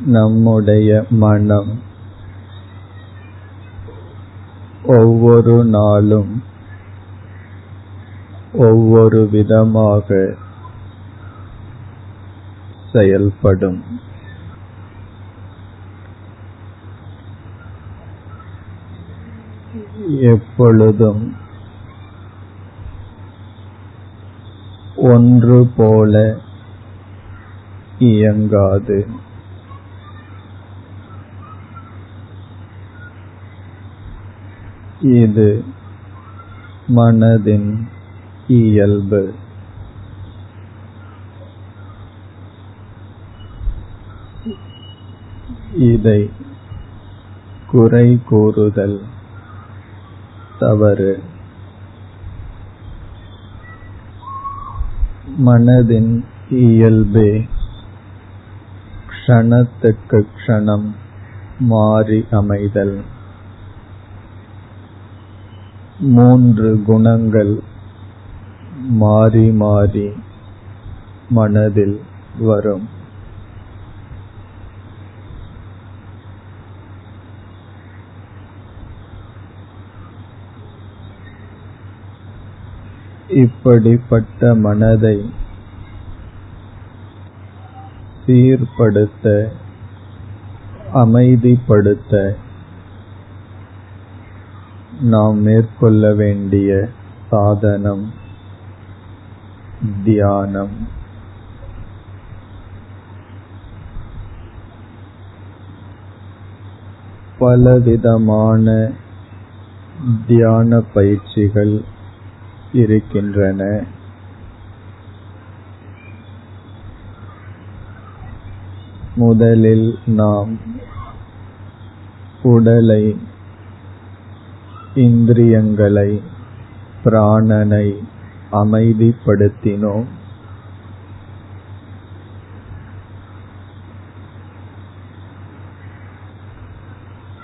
நம்முடைய மனம் ஒவ்வொரு நாளும் ஒவ்வொரு விதமாக செயல்படும். எப்பொழுதும் ஒன்று போல இயங்காது. இது மனதின் இயல்பு. இதை குறை கூறுதல் தவறு. மனதின் இயல்பே க்ஷணத்துக்கு க்ஷணம் மாறி அமைதல். மூன்று குணங்கள் மாறி மாறி மனதில் வரும். இப்படிப்பட்ட மனதை சீர்படுத்த அமைதிப்படுத்த நாம் மேற்கொள்ள வேண்டிய சாதனம் தியானம். பலவிதமான தியான பயிற்சிகள் இருக்கின்றன. முதலில் நாம் உடலை இந்திரியங்களை பிராணனை அமைதிப்படுத்தினோம்.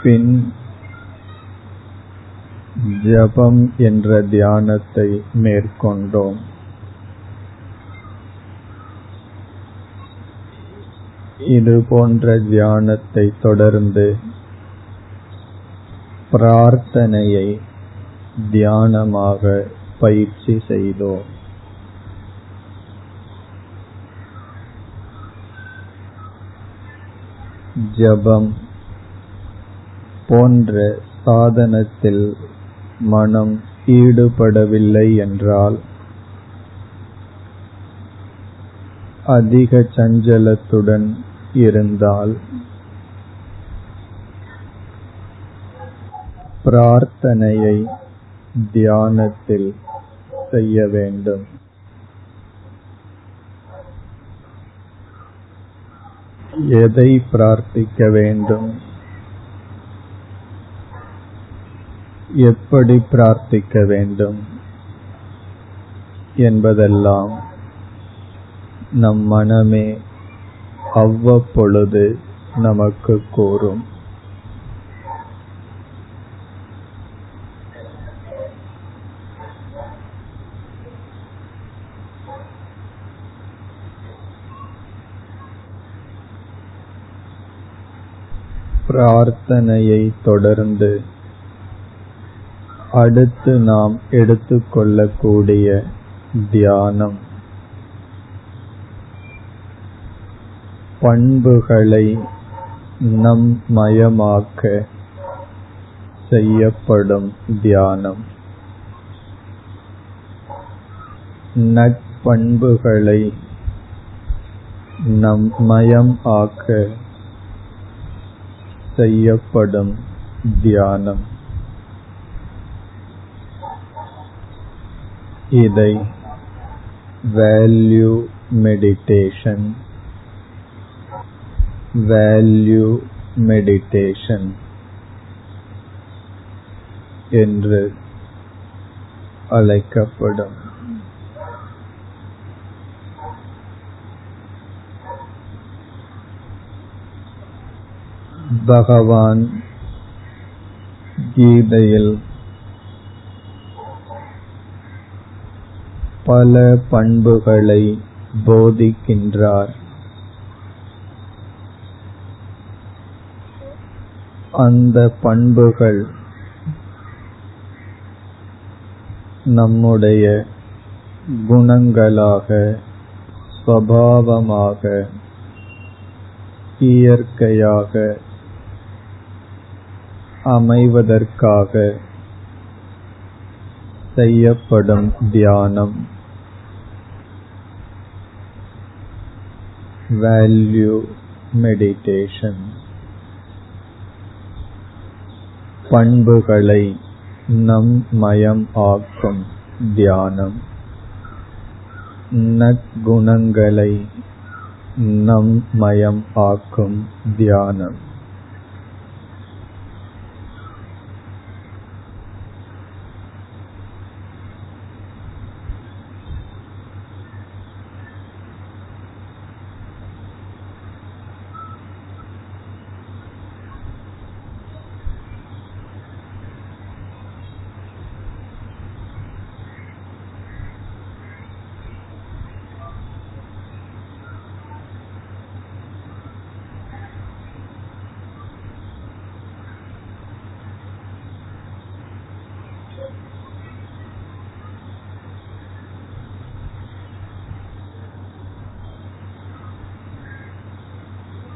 பின் ஜபம் என்ற தியானத்தை மேற்கொண்டோம். இது போன்ற தியானத்தை தொடர்ந்து பிரார்த்தனையை தியானமாக பயிற்சி செய்தோம் ஜபம் போன்ற சாதனத்தில் மனம் ஈடுபடவில்லை என்றால் அதிக சஞ்சலத்துடன் இருந்தால் பிரார்த்தனையை தியானத்தில் செய்ய வேண்டும். எதை பிரார்த்திக்க வேண்டும்? எப்படி பிரார்த்திக்க வேண்டும்? என்பதெல்லாம் நம் மனமே அவ்வப்பொழுது நமக்கு கூறும். பிரார்த்தனையை தொடர்ந்து அடுத்து நாம் எடுத்துக்கொள்ளக்கூடிய தியானம். பண்புகளை நம் மயமாக்க செய்யப்படும் தியானம். நட்பண்புகளை நம் மயம் ஆக்க செய்யப்படும் தியானம். இதை வேல்யூ மெடிடேஷன் வேல்யூ மெடிடேஷன் என்று அழைக்கப்படும். பகவான் கீதையில் பல பண்புகளை போதிக்கின்றார். அந்த பண்புகள் நம்முடைய குணங்களாக ஸ்வபாவமாக இயற்கையாக அமைவதற்காக செய்யப்படும் தியானம். வேல்யூ மெடிடேஷன் பண்புகளை நம் மயம் ஆக்கும் தியானம். நற்குணங்களை நம் மயம் ஆக்கும் தியானம்.